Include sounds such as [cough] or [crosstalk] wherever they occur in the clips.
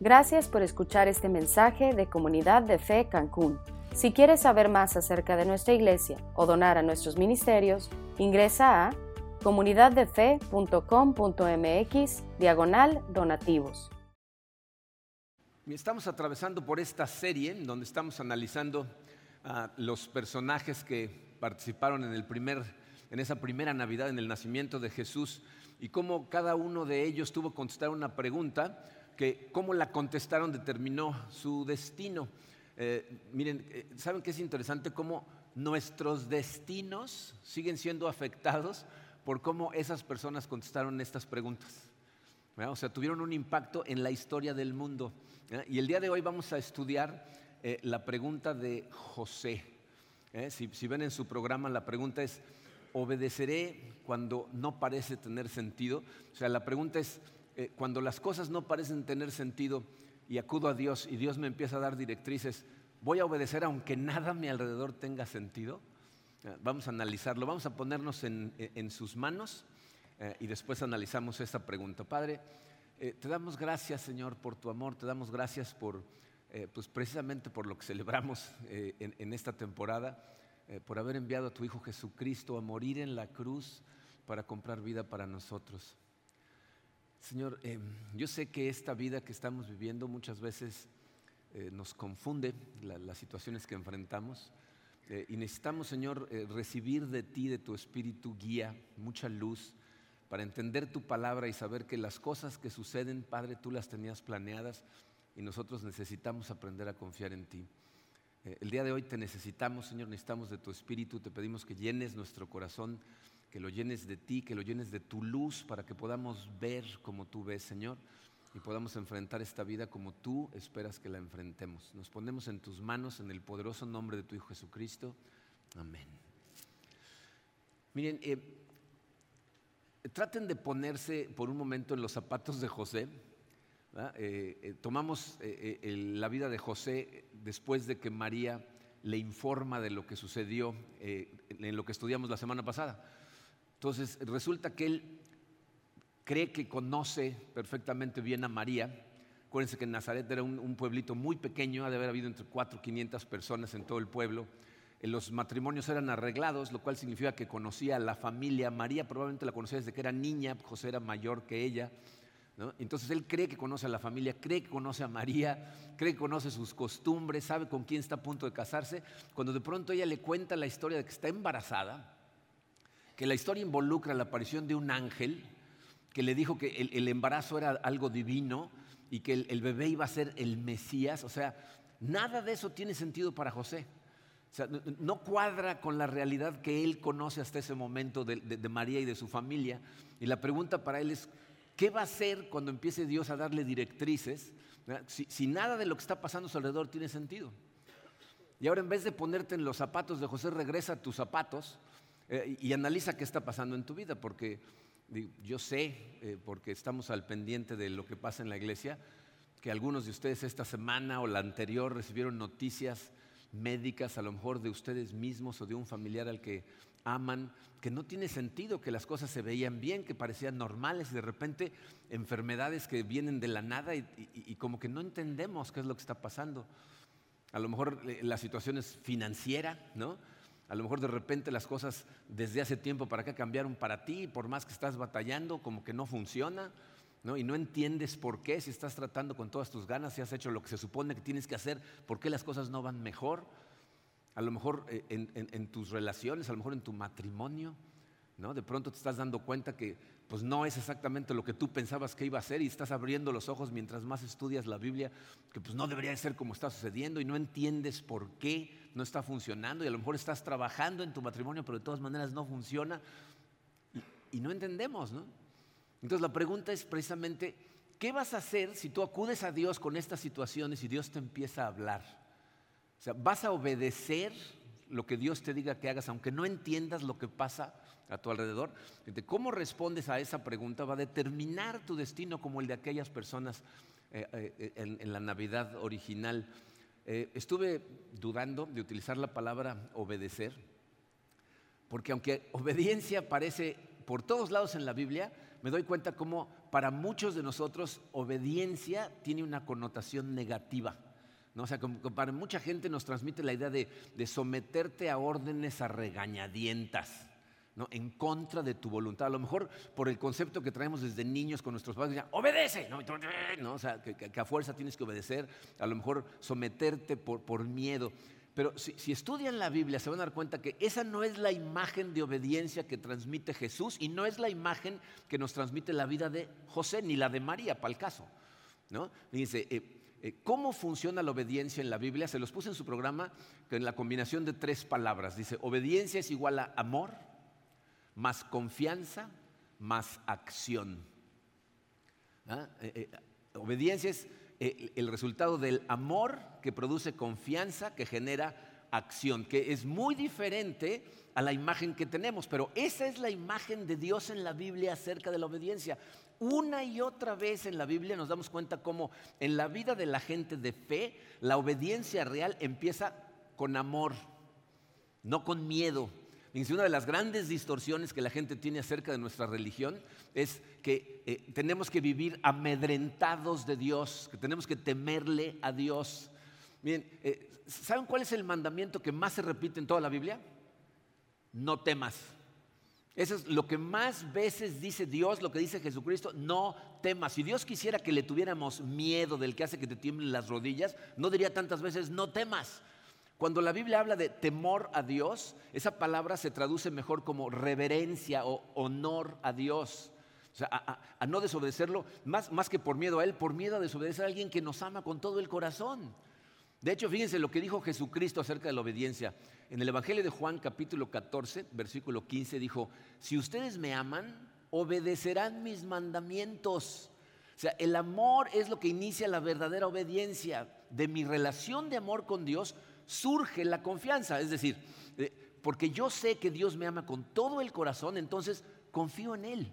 Gracias por escuchar este mensaje de Comunidad de Fe Cancún. Si quieres saber más acerca de nuestra iglesia o donar a nuestros ministerios, ingresa a comunidaddefe.com.mx diagonal donativos. Estamos atravesando por esta serie donde estamos analizando a los personajes que participaron en, el primer, en esa primera Navidad, en el nacimiento de Jesús, y cómo cada uno de ellos tuvo que contestar una pregunta que cómo la contestaron determinó su destino. Eh, miren, eh, ¿saben qué es interesante? Cómo nuestros destinos siguen siendo afectados por cómo esas personas contestaron estas preguntas. O sea, tuvieron un impacto en la historia del mundo. Y el día de hoy vamos a estudiar eh, la pregunta de José. Si, si ven en su programa, la pregunta es, ¿obedeceré cuando no parece tener sentido? O sea, la pregunta es, eh, cuando las cosas no parecen tener sentido y acudo a Dios y Dios me empieza a dar directrices, ¿voy a obedecer aunque nada a mi alrededor tenga sentido? Eh, vamos a analizarlo, vamos a ponernos en, sus manos eh, y después analizamos esta pregunta. Padre, te damos gracias Señor por tu amor, te damos gracias por, pues precisamente por lo que celebramos en, esta temporada, por haber enviado a tu Hijo Jesucristo a morir en la cruz para comprar vida para nosotros. Señor, eh, yo sé que esta vida que estamos viviendo muchas veces eh, nos confunde las situaciones que enfrentamos eh, y necesitamos, Señor, recibir de ti, de tu espíritu, guía, mucha luz para entender tu palabra y saber que las cosas que suceden, Padre, tú las tenías planeadas y nosotros necesitamos aprender a confiar en ti. el día de hoy te necesitamos, Señor, necesitamos de tu espíritu, te pedimos que llenes nuestro corazón que lo llenes de ti, que lo llenes de tu luz para que podamos ver como tú ves, Señor, y podamos enfrentar esta vida como tú esperas que la enfrentemos. Nos ponemos en tus manos en el poderoso nombre de tu Hijo Jesucristo. Amén. Miren, eh, traten de ponerse por un momento en los zapatos de José. Eh, eh, tomamos la vida de José después de que María le informa de lo que sucedió en lo que estudiamos la semana pasada. Entonces resulta que él cree que conoce perfectamente bien a María. Acuérdense que Nazaret era un, pueblito muy pequeño, ha de haber habido entre 4 y 500 personas en todo el pueblo. Eh, los matrimonios eran arreglados, lo cual significa que conocía a la familia. María probablemente la conocía desde que era niña, José era mayor que ella. Entonces él cree que conoce a la familia, cree que conoce a María, cree que conoce sus costumbres, sabe con quién está a punto de casarse. Cuando de pronto ella le cuenta la historia de que está embarazada, que la historia involucra la aparición de un ángel que le dijo que el, embarazo era algo divino y que el, bebé iba a ser el Mesías. O sea, nada de eso tiene sentido para José. O sea, no, cuadra con la realidad que él conoce hasta ese momento de, María y de su familia. Y la pregunta para él es, ¿qué va a hacer cuando empiece Dios a darle directrices si, si, nada de lo que está pasando a su alrededor tiene sentido? Y ahora en vez de ponerte en los zapatos de José, regresa a tus zapatos eh, y analiza qué está pasando en tu vida, porque yo sé, eh, porque estamos al pendiente de lo que pasa en la iglesia, que algunos de ustedes esta semana o la anterior recibieron noticias médicas, a lo mejor de ustedes mismos o de un familiar al que aman, que no tiene sentido, que las cosas se veían bien, que parecían normales, y de repente enfermedades que vienen de la nada y, y como que no entendemos qué es lo que está pasando. A lo mejor eh, la situación es financiera, ¿no? A lo mejor de repente las cosas desde hace tiempo para acá cambiaron para ti, por más que estás batallando, como que no funciona, ¿no? y no entiendes por qué, si estás tratando con todas tus ganas, si has hecho lo que se supone que tienes que hacer, por qué las cosas no van mejor. A lo mejor eh, en, tus relaciones, a lo mejor en tu matrimonio, ¿no? de pronto te estás dando cuenta que pues no es exactamente lo que tú pensabas que iba a ser y estás abriendo los ojos mientras más estudias la Biblia, que pues no debería ser como está sucediendo y no entiendes por qué no está funcionando y a lo mejor estás trabajando en tu matrimonio, pero de todas maneras no funciona y, no entendemos, ¿no? Entonces la pregunta es precisamente, ¿qué vas a hacer si tú acudes a Dios con estas situaciones y Dios te empieza a hablar? O sea, ¿vas a obedecer lo que Dios te diga que hagas, aunque no entiendas lo que pasa? a tu alrededor. cómo respondes a esa pregunta va a determinar tu destino como el de aquellas personas eh, eh, en, la Navidad original. Eh, estuve dudando de utilizar la palabra obedecer, porque aunque obediencia aparece por todos lados en la Biblia, me doy cuenta cómo para muchos de nosotros obediencia tiene una connotación negativa. ¿no? O sea, para mucha gente nos transmite la idea de, someterte a órdenes a regañadientas. ¿No? en contra de tu voluntad. A lo mejor por el concepto que traemos desde niños con nuestros padres, obedece, ¿no? O sea, que, a fuerza tienes que obedecer, a lo mejor someterte por, por miedo. Pero si, estudian la Biblia se van a dar cuenta que esa no es la imagen de obediencia que transmite Jesús y no es la imagen que nos transmite la vida de José ni la de María, para el caso. ¿no? Dice, eh, eh, ¿cómo funciona la obediencia en la Biblia? Se los puse en su programa en la combinación de tres palabras. Dice, obediencia es igual a amor, más confianza, más acción. ¿Ah? Eh, obediencia es eh, el resultado del amor que produce confianza, que genera acción, que es muy diferente a la imagen que tenemos, pero esa es la imagen de Dios en la Biblia acerca de la obediencia. Una y otra vez en la Biblia nos damos cuenta cómo en la vida de la gente de fe, la obediencia real empieza con amor, no con miedo, una de las grandes distorsiones que la gente tiene acerca de nuestra religión es que eh, tenemos que vivir amedrentados de Dios, que tenemos que temerle a Dios. Eh, ¿saben cuál es el mandamiento que más se repite en toda la Biblia? No temas. Eso es lo que más veces dice Dios, lo que dice Jesucristo, no temas. Si Dios quisiera que le tuviéramos miedo del que hace que te tiemblen las rodillas, no diría tantas veces, no temas. Cuando la Biblia habla de temor a Dios, esa palabra se traduce mejor como reverencia o honor a Dios. O sea, a, no desobedecerlo, más, más que por miedo a Él, por miedo a desobedecer a alguien que nos ama con todo el corazón. De hecho, fíjense lo que dijo Jesucristo acerca de la obediencia. En el Evangelio de Juan capítulo 14, versículo 15, dijo, si ustedes me aman, obedecerán mis mandamientos. O sea, el amor es lo que inicia la verdadera obediencia. De mi relación de amor con Dios surge la confianza. Es decir, eh, porque yo sé que Dios me ama con todo el corazón, entonces confío en Él.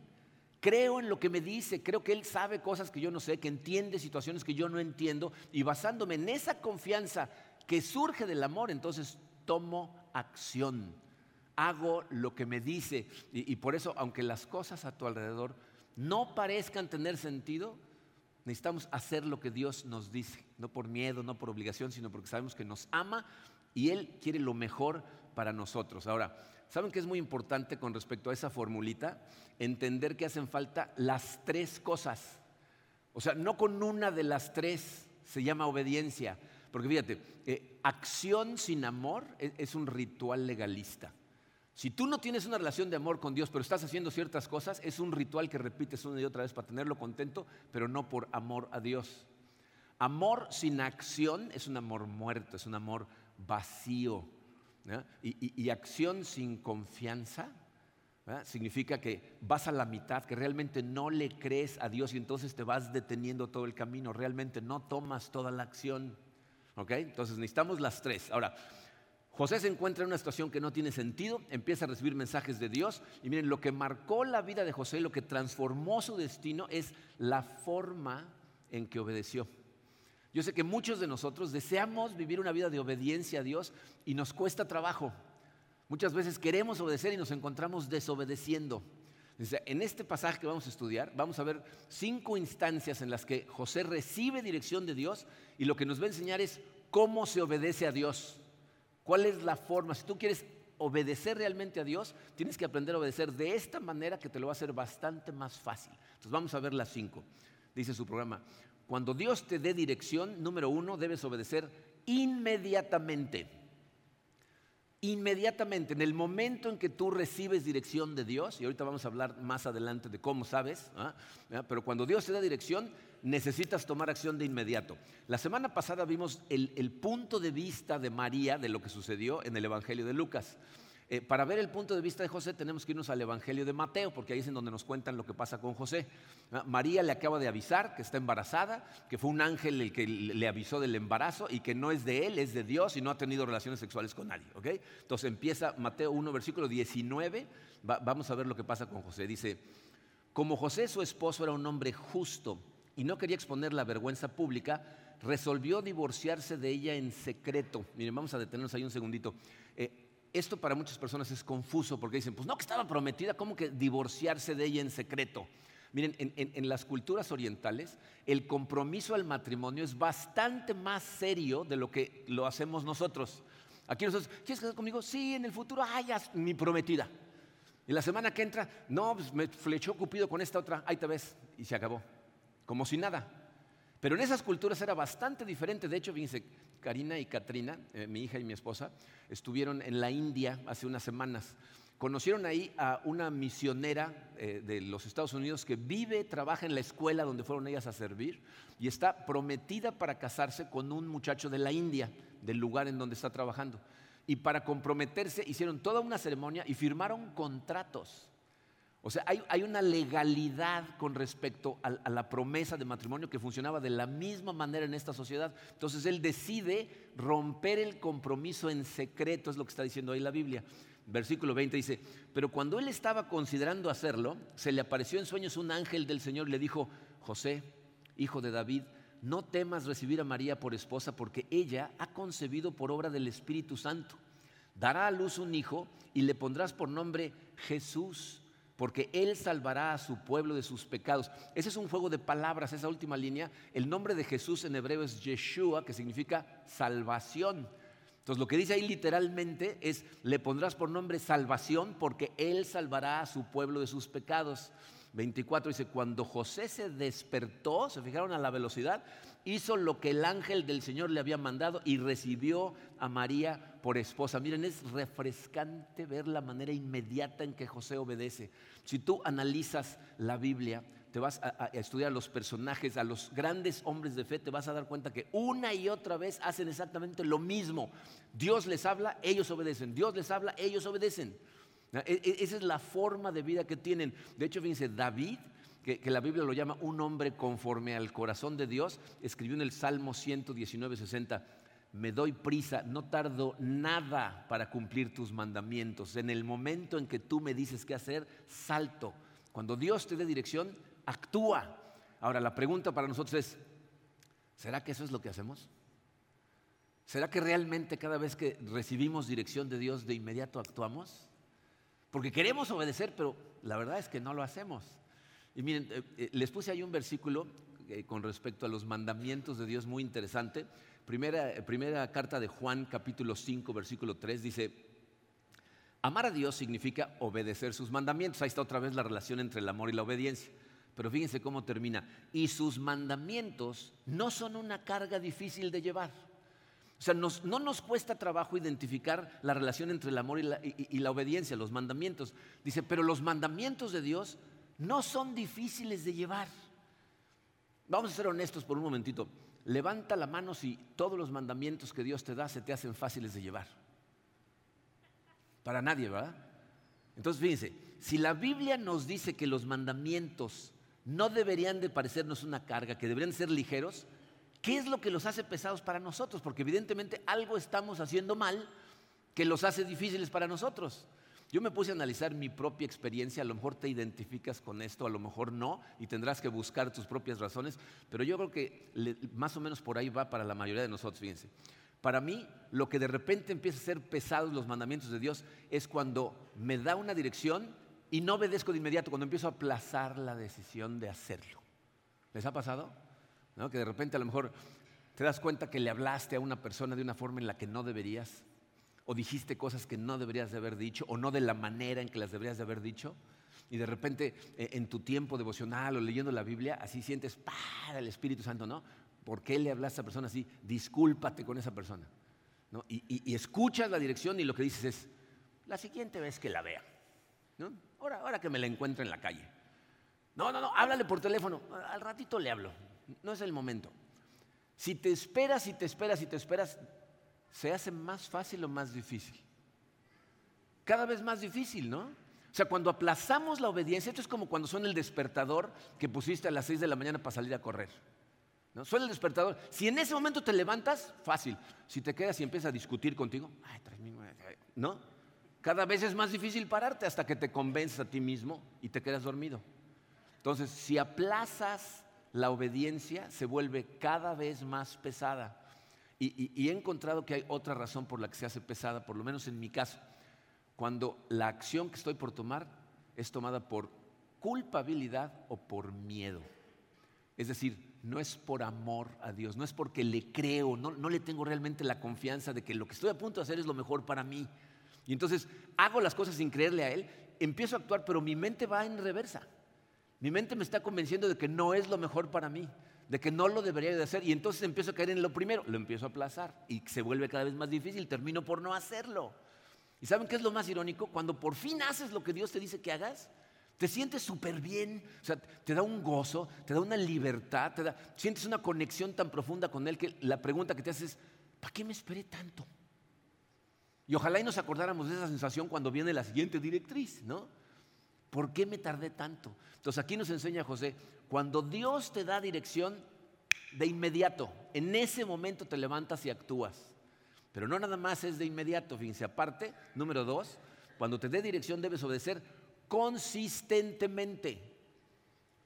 Creo en lo que me dice, creo que Él sabe cosas que yo no sé, que entiende situaciones que yo no entiendo, y basándome en esa confianza que surge del amor, entonces tomo acción, hago lo que me dice, y, y por eso, aunque las cosas a tu alrededor no parezcan tener sentido, necesitamos hacer lo que Dios nos dice no por miedo, no por obligación, sino porque sabemos que nos ama y Él quiere lo mejor para nosotros. Ahora, ¿saben qué es muy importante con respecto a esa formulita? Entender que hacen falta las tres cosas. O sea, no con una de las tres se llama obediencia. Porque fíjate, eh, acción sin amor es, es un ritual legalista. Si tú no tienes una relación de amor con Dios, pero estás haciendo ciertas cosas, es un ritual que repites una y otra vez para tenerlo contento, pero no por amor a Dios. Amor sin acción es un amor muerto, es un amor vacío. Y, acción sin confianza significa que vas a la mitad, que realmente no le crees a Dios y entonces te vas deteniendo todo el camino, realmente no tomas toda la acción. Entonces necesitamos las tres. Ahora, José se encuentra en una situación que no tiene sentido, empieza a recibir mensajes de Dios y miren, lo que marcó la vida de José, lo que transformó su destino es la forma en que obedeció. Yo sé que muchos de nosotros deseamos vivir una vida de obediencia a Dios y nos cuesta trabajo. Muchas veces queremos obedecer y nos encontramos desobedeciendo. En este pasaje que vamos a estudiar, vamos a ver cinco instancias en las que José recibe dirección de Dios y lo que nos va a enseñar es cómo se obedece a Dios. ¿Cuál es la forma? Si tú quieres obedecer realmente a Dios, tienes que aprender a obedecer de esta manera que te lo va a hacer bastante más fácil. Entonces vamos a ver las cinco. Dice su programa, cuando Dios te dé dirección, número uno, debes obedecer inmediatamente. Inmediatamente, en el momento en que tú recibes dirección de Dios, y ahorita vamos a hablar más adelante de cómo sabes, ¿ah? pero cuando Dios te da dirección, necesitas tomar acción de inmediato. La semana pasada vimos el punto de vista de María de lo que sucedió en el Evangelio de Lucas. Eh, para ver el punto de vista de José tenemos que irnos al Evangelio de Mateo, porque ahí es en donde nos cuentan lo que pasa con José. Ah, María le acaba de avisar que está embarazada, que fue un ángel el que le avisó del embarazo y que no es de él, es de Dios y no ha tenido relaciones sexuales con nadie. Entonces empieza Mateo 1, versículo 19, vamos a ver lo que pasa con José. Dice, como José su esposo era un hombre justo y no quería exponer la vergüenza pública, resolvió divorciarse de ella en secreto. Miren, vamos a detenernos ahí un segundito. Eh, esto para muchas personas es confuso porque dicen, pues no que estaba prometida, ¿cómo que divorciarse de ella en secreto? Miren, en, las culturas orientales, el compromiso al matrimonio es bastante más serio de lo que lo hacemos nosotros. Aquí nosotros, ¿quieres casar conmigo? Sí, en el futuro, ay, ya, mi prometida. Y la semana que entra, no, pues me flechó Cupido con esta otra, ahí te ves, y se acabó. Como si nada. Pero en esas culturas era bastante diferente. De hecho, fíjense, Karina y Katrina, eh, mi hija y mi esposa, estuvieron en la India hace unas semanas. Conocieron ahí a una misionera eh, de los Estados Unidos que vive, trabaja en la escuela donde fueron ellas a servir y está prometida para casarse con un muchacho de la India, del lugar en donde está trabajando. Y para comprometerse hicieron toda una ceremonia y firmaron contratos. O sea, hay, una legalidad con respecto a, a, la promesa de matrimonio que funcionaba de la misma manera en esta sociedad. Entonces él decide romper el compromiso en secreto, es lo que está diciendo ahí la Biblia versículo 20 dice, pero cuando él estaba considerando hacerlo, se le apareció en sueños un ángel del Señor y le dijo, José, hijo de David, no temas recibir a María por esposa porque ella ha concebido por obra del Espíritu Santo. Dará a luz un hijo y le pondrás por nombre Jesús, porque él salvará a su pueblo de sus pecados. Ese es un juego de palabras, esa última línea. El nombre de Jesús en hebreo es Yeshua, que significa salvación. Entonces lo que dice ahí literalmente es, le pondrás por nombre salvación porque Él salvará a su pueblo de sus pecados. 24 dice, cuando José se despertó, se fijaron a la velocidad, hizo lo que el ángel del Señor le había mandado y recibió a María por esposa. Miren, es refrescante ver la manera inmediata en que José obedece. Si tú analizas la Biblia, te vas a, estudiar a los personajes, a los grandes hombres de fe, te vas a dar cuenta que una y otra vez hacen exactamente lo mismo. Dios les habla, ellos obedecen. Dios les habla, ellos obedecen. E, e, esa es la forma de vida que tienen. De hecho, fíjense, David, que, la Biblia lo llama un hombre conforme al corazón de Dios, escribió en el Salmo 119, 60, me doy prisa, no tardo nada para cumplir tus mandamientos. En el momento en que tú me dices qué hacer, salto. Cuando Dios te dé dirección, actúa. Ahora, la pregunta para nosotros es, ¿será que eso es lo que hacemos? ¿Será que realmente cada vez que recibimos dirección de Dios de inmediato actuamos? Porque queremos obedecer, pero la verdad es que no lo hacemos. Y miren, eh, eh, les puse ahí un versículo eh, con respecto a los mandamientos de Dios muy interesante. Primera, primera carta de Juan, capítulo 5, versículo 3, dice, amar a Dios significa obedecer sus mandamientos. Ahí está otra vez la relación entre el amor y la obediencia. Pero fíjense cómo termina. Y sus mandamientos no son una carga difícil de llevar. Sea, no nos cuesta trabajo identificar la relación entre el amor y la, y la obediencia, los mandamientos. Dice, pero los mandamientos de Dios no son difíciles de llevar. Vamos a ser honestos por un momentito. Levanta la mano si todos los mandamientos que Dios te da se te hacen fáciles de llevar. Para nadie, ¿verdad? Entonces, fíjense, si la Biblia nos dice que los mandamientos no deberían de parecernos una carga, que deberían ser ligeros, ¿qué es lo que los hace pesados para nosotros? Porque evidentemente algo estamos haciendo mal que los hace difíciles para nosotros. Yo me puse a analizar mi propia experiencia, a lo mejor te identificas con esto, a lo mejor no, y tendrás que buscar tus propias razones, pero yo creo que más o menos por ahí va para la mayoría de nosotros, fíjense. Para mí, lo que de repente empieza a ser pesados los mandamientos de Dios es cuando me da una dirección y no obedezco de inmediato cuando empiezo a aplazar la decisión de hacerlo. ¿Les ha pasado? Que de repente a lo mejor te das cuenta que le hablaste a una persona de una forma en la que no deberías, o dijiste cosas que no deberías de haber dicho, o no de la manera en que las deberías de haber dicho, y de repente eh, en tu tiempo devocional o leyendo la Biblia, así sientes, para el Espíritu Santo, ¿no? ¿Por qué le hablaste a esa persona así? Discúlpate con esa persona. Y, y escuchas la dirección y lo que dices es, la siguiente vez que la vea, ¿no? Ahora, que me la encuentro en la calle. No, no, no, háblale por teléfono. Al ratito le hablo. No es el momento. Si te esperas y te esperas y te esperas, se hace más fácil o más difícil. Cada vez más difícil, ¿no? O sea, cuando aplazamos la obediencia, esto es como cuando suena el despertador que pusiste a las 6 de la mañana para salir a correr. ¿no? Suena el despertador. Si en ese momento te levantas, fácil. Si te quedas y empiezas a discutir contigo, ay, ¿no? Cada vez es más difícil pararte hasta que te convences a ti mismo y te quedas dormido. Entonces, si aplazas la obediencia, se vuelve cada vez más pesada. Y, he encontrado que hay otra razón por la que se hace pesada, por lo menos en mi caso, cuando la acción que estoy por tomar es tomada por culpabilidad o por miedo. Es decir, no es por amor a Dios, no es porque le creo, no, le tengo realmente la confianza de que lo que estoy a punto de hacer es lo mejor para mí. Y entonces hago las cosas sin creerle a Él, empiezo a actuar, pero mi mente va en reversa. Mi mente me está convenciendo de que no es lo mejor para mí, de que no lo debería de hacer. Y entonces empiezo a caer en lo primero, lo empiezo a aplazar y se vuelve cada vez más difícil, termino por no hacerlo. ¿Y saben qué es lo más irónico? Cuando por fin haces lo que Dios te dice que hagas, te sientes súper bien, o sea, te da un gozo, te da una libertad, te da, sientes una conexión tan profunda con Él que la pregunta que te haces es, ¿para qué me esperé tanto? Y ojalá y nos acordáramos de esa sensación cuando viene la siguiente directriz, ¿no? ¿Por qué me tardé tanto? Entonces aquí nos enseña José, cuando Dios te da dirección, de inmediato, en ese momento te levantas y actúas. Pero no nada más es de inmediato, fíjense, aparte, número dos, cuando te dé dirección debes obedecer consistentemente.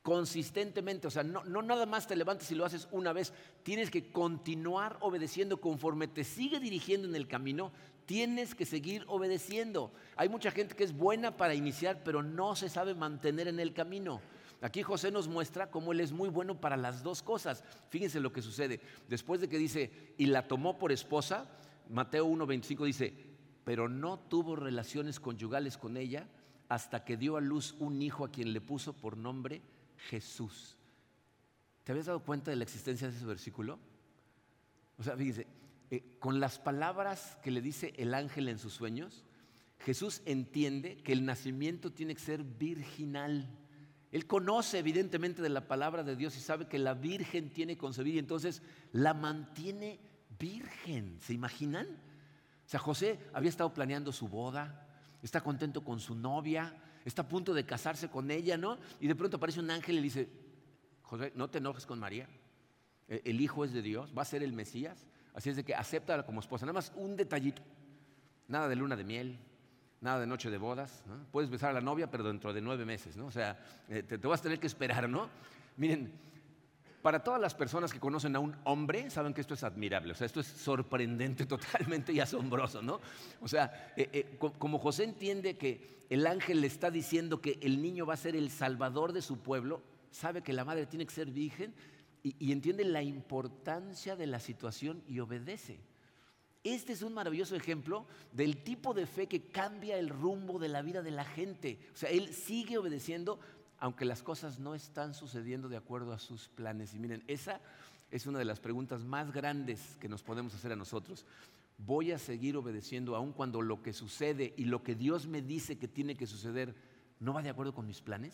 Consistentemente, o sea, no, nada más te levantas y lo haces una vez, tienes que continuar obedeciendo conforme te sigue dirigiendo en el camino, tienes que seguir obedeciendo. Hay mucha gente que es buena para iniciar, pero no se sabe mantener en el camino. Aquí José nos muestra cómo él es muy bueno para las dos cosas. Fíjense lo que sucede. Después de que dice, y la tomó por esposa, Mateo 1.25 dice, pero no tuvo relaciones conyugales con ella hasta que dio a luz un hijo a quien le puso por nombre Jesús. ¿Te habías dado cuenta de la existencia de ese versículo? O sea, fíjense, eh, con las palabras que le dice el ángel en sus sueños, Jesús entiende que el nacimiento tiene que ser virginal. Él conoce evidentemente de la palabra de Dios y sabe que la virgen tiene que concebir y entonces la mantiene virgen. ¿Se imaginan? O sea, José había estado planeando su boda, está contento con su novia, está a punto de casarse con ella, ¿no? Y de pronto aparece un ángel y le dice, José, no te enojes con María, e, el hijo es de Dios, va a ser el Mesías, así es de que acéptala como esposa. Nada más un detallito, nada de luna de miel, nada de noche de bodas, ¿no? puedes besar a la novia, pero dentro de nueve meses, ¿no? O sea, eh, te, te vas a tener que esperar, ¿no? Miren, para todas las personas que conocen a un hombre, saben que esto es admirable, o sea, esto es sorprendente [laughs] totalmente y asombroso, ¿no? O sea, eh, eh, como José entiende que el ángel le está diciendo que el niño va a ser el salvador de su pueblo, sabe que la madre tiene que ser virgen y, y entiende la importancia de la situación y obedece. Este es un maravilloso ejemplo del tipo de fe que cambia el rumbo de la vida de la gente. O sea, él sigue obedeciendo aunque las cosas no están sucediendo de acuerdo a sus planes. Y miren, esa es una de las preguntas más grandes que nos podemos hacer a nosotros. ¿Voy a seguir obedeciendo aun cuando lo que sucede y lo que Dios me dice que tiene que suceder no va de acuerdo con mis planes?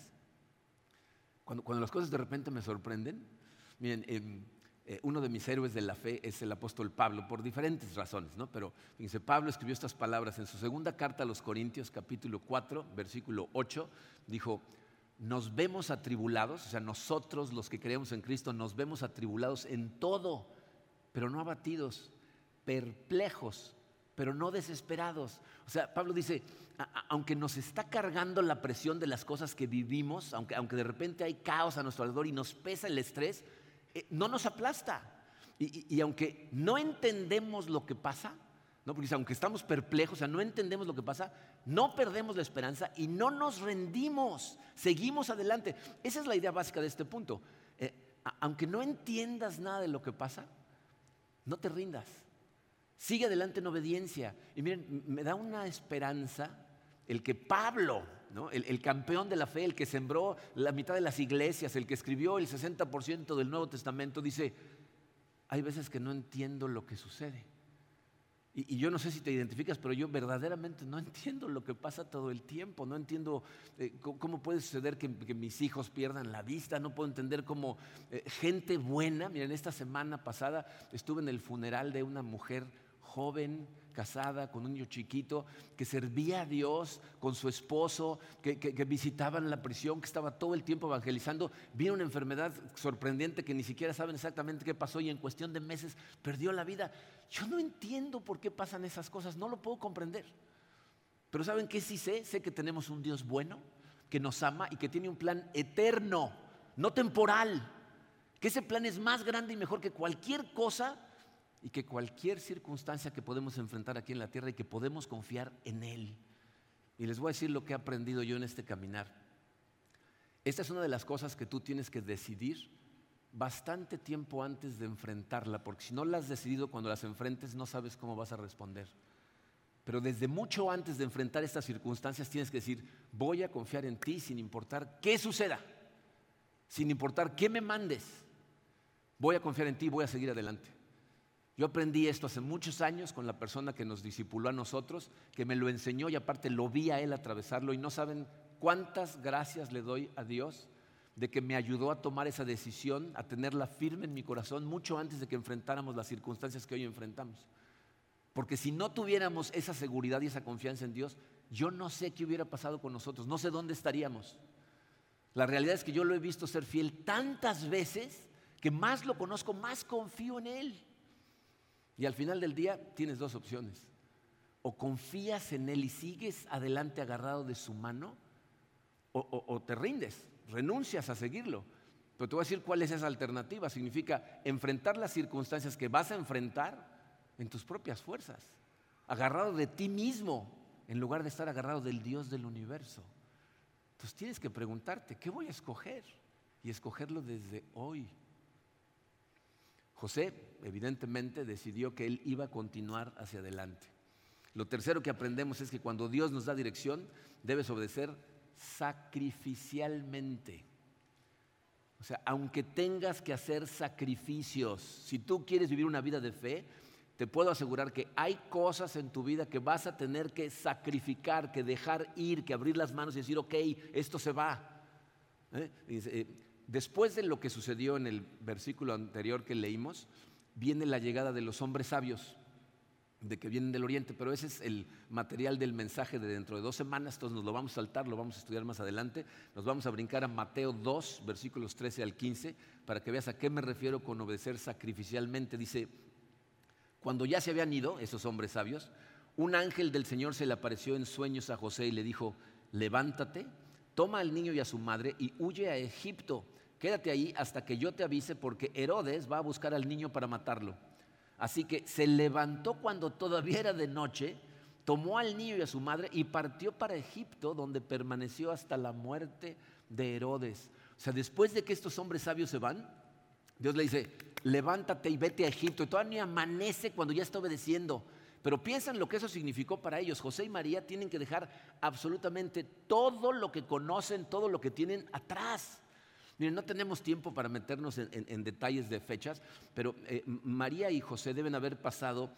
Cuando, las cosas de repente me sorprenden. Miren, em, eh, uno de mis héroes de la fe es el apóstol Pablo, por diferentes razones, ¿no? Pero fíjense, Pablo escribió estas palabras en su segunda carta a los Corintios, capítulo 4, versículo 8, dijo, nos vemos atribulados, o sea, nosotros los que creemos en Cristo nos vemos atribulados en todo, pero no abatidos, perplejos, pero no desesperados. O sea, Pablo dice, aunque nos está cargando la presión de las cosas que vivimos, aunque, aunque de repente hay caos a nuestro alrededor y nos pesa el estrés, eh, no nos aplasta. y aunque no entendemos lo que pasa, ¿no? Porque aunque estamos perplejos, o sea, no entendemos lo que pasa, no perdemos la esperanza y no nos rendimos, seguimos adelante. Esa es la idea básica de este punto. Eh, aunque no entiendas nada de lo que pasa, no te rindas. Sigue adelante en obediencia. Y miren, me da una esperanza el que Pablo, el, el, campeón de la fe, el que sembró la mitad de las iglesias, el que escribió el 60% del Nuevo Testamento, dice, hay veces que no entiendo lo que sucede. Y, yo no sé si te identificas, pero yo verdaderamente no entiendo lo que pasa todo el tiempo. No entiendo eh, cómo, puede suceder que, mis hijos pierdan la vista. No puedo entender cómo eh, gente buena. Miren, esta semana pasada estuve en el funeral de una mujer joven, casada, con un niño chiquito, que servía a Dios con su esposo, que, visitaban la prisión, que estaba todo el tiempo evangelizando. Vino una enfermedad sorprendente que ni siquiera saben exactamente qué pasó y en cuestión de meses perdió la vida. Yo no entiendo por qué pasan esas cosas, no lo puedo comprender. Pero ¿saben qué sí sé? Sé que tenemos un Dios bueno, que nos ama y que tiene un plan eterno, no temporal. Que ese plan es más grande y mejor que cualquier cosa y que cualquier circunstancia que podemos enfrentar aquí en la tierra y que podemos confiar en Él. Y les voy a decir lo que he aprendido yo en este caminar. Esta es una de las cosas que tú tienes que decidir bastante tiempo antes de enfrentarla, porque si no la has decidido cuando las enfrentes no sabes cómo vas a responder. Pero desde mucho antes de enfrentar estas circunstancias tienes que decir, voy a confiar en ti sin importar qué suceda, sin importar qué me mandes. Voy a confiar en ti, voy a seguir adelante. Yo aprendí esto hace muchos años con la persona que nos discipuló a nosotros, que me lo enseñó y aparte lo vi a él atravesarlo y no saben cuántas gracias le doy a Dios de que me ayudó a tomar esa decisión, a tenerla firme en mi corazón mucho antes de que enfrentáramos las circunstancias que hoy enfrentamos. Porque si no tuviéramos esa seguridad y esa confianza en Dios, yo no sé qué hubiera pasado con nosotros, no sé dónde estaríamos. La realidad es que yo lo he visto ser fiel tantas veces que más lo conozco, más confío en Él. Y al final del día tienes dos opciones. O confías en Él y sigues adelante agarrado de su mano, o, te rindes, renuncias a seguirlo. Pero te voy a decir cuál es esa alternativa. Significa enfrentar las circunstancias que vas a enfrentar en tus propias fuerzas, agarrado de ti mismo, en lugar de estar agarrado del Dios del universo. Entonces tienes que preguntarte, ¿qué voy a escoger? Y escogerlo desde hoy. José, evidentemente, decidió que él iba a continuar hacia adelante. Lo tercero que aprendemos es que cuando Dios nos da dirección, debes obedecer sacrificialmente. O sea, aunque tengas que hacer sacrificios, si tú quieres vivir una vida de fe, te puedo asegurar que hay cosas en tu vida que vas a tener que sacrificar, que dejar ir, que abrir las manos y decir, ok, esto se va. ¿Eh? Después de lo que sucedió en el versículo anterior que leímos, viene la llegada de los hombres sabios, de que vienen del oriente, pero ese es el material del mensaje de dentro de dos semanas, entonces nos lo vamos a saltar, lo vamos a estudiar más adelante, nos vamos a brincar a Mateo 2, versículos 13 al 15, para que veas a qué me refiero con obedecer sacrificialmente. Dice, cuando ya se habían ido esos hombres sabios, un ángel del Señor se le apareció en sueños a José y le dijo, levántate, toma al niño y a su madre y huye a Egipto. Quédate ahí hasta que yo te avise porque Herodes va a buscar al niño para matarlo. Así que se levantó cuando todavía era de noche, tomó al niño y a su madre y partió para Egipto, donde permaneció hasta la muerte de Herodes. O sea, después de que estos hombres sabios se van, Dios le dice, levántate y vete a Egipto. Y todavía amanece cuando ya está obedeciendo. Pero piensan lo que eso significó para ellos. José y María tienen que dejar absolutamente todo lo que conocen, todo lo que tienen atrás. Miren, no tenemos tiempo para meternos en, detalles de fechas, pero eh, María y José deben haber pasado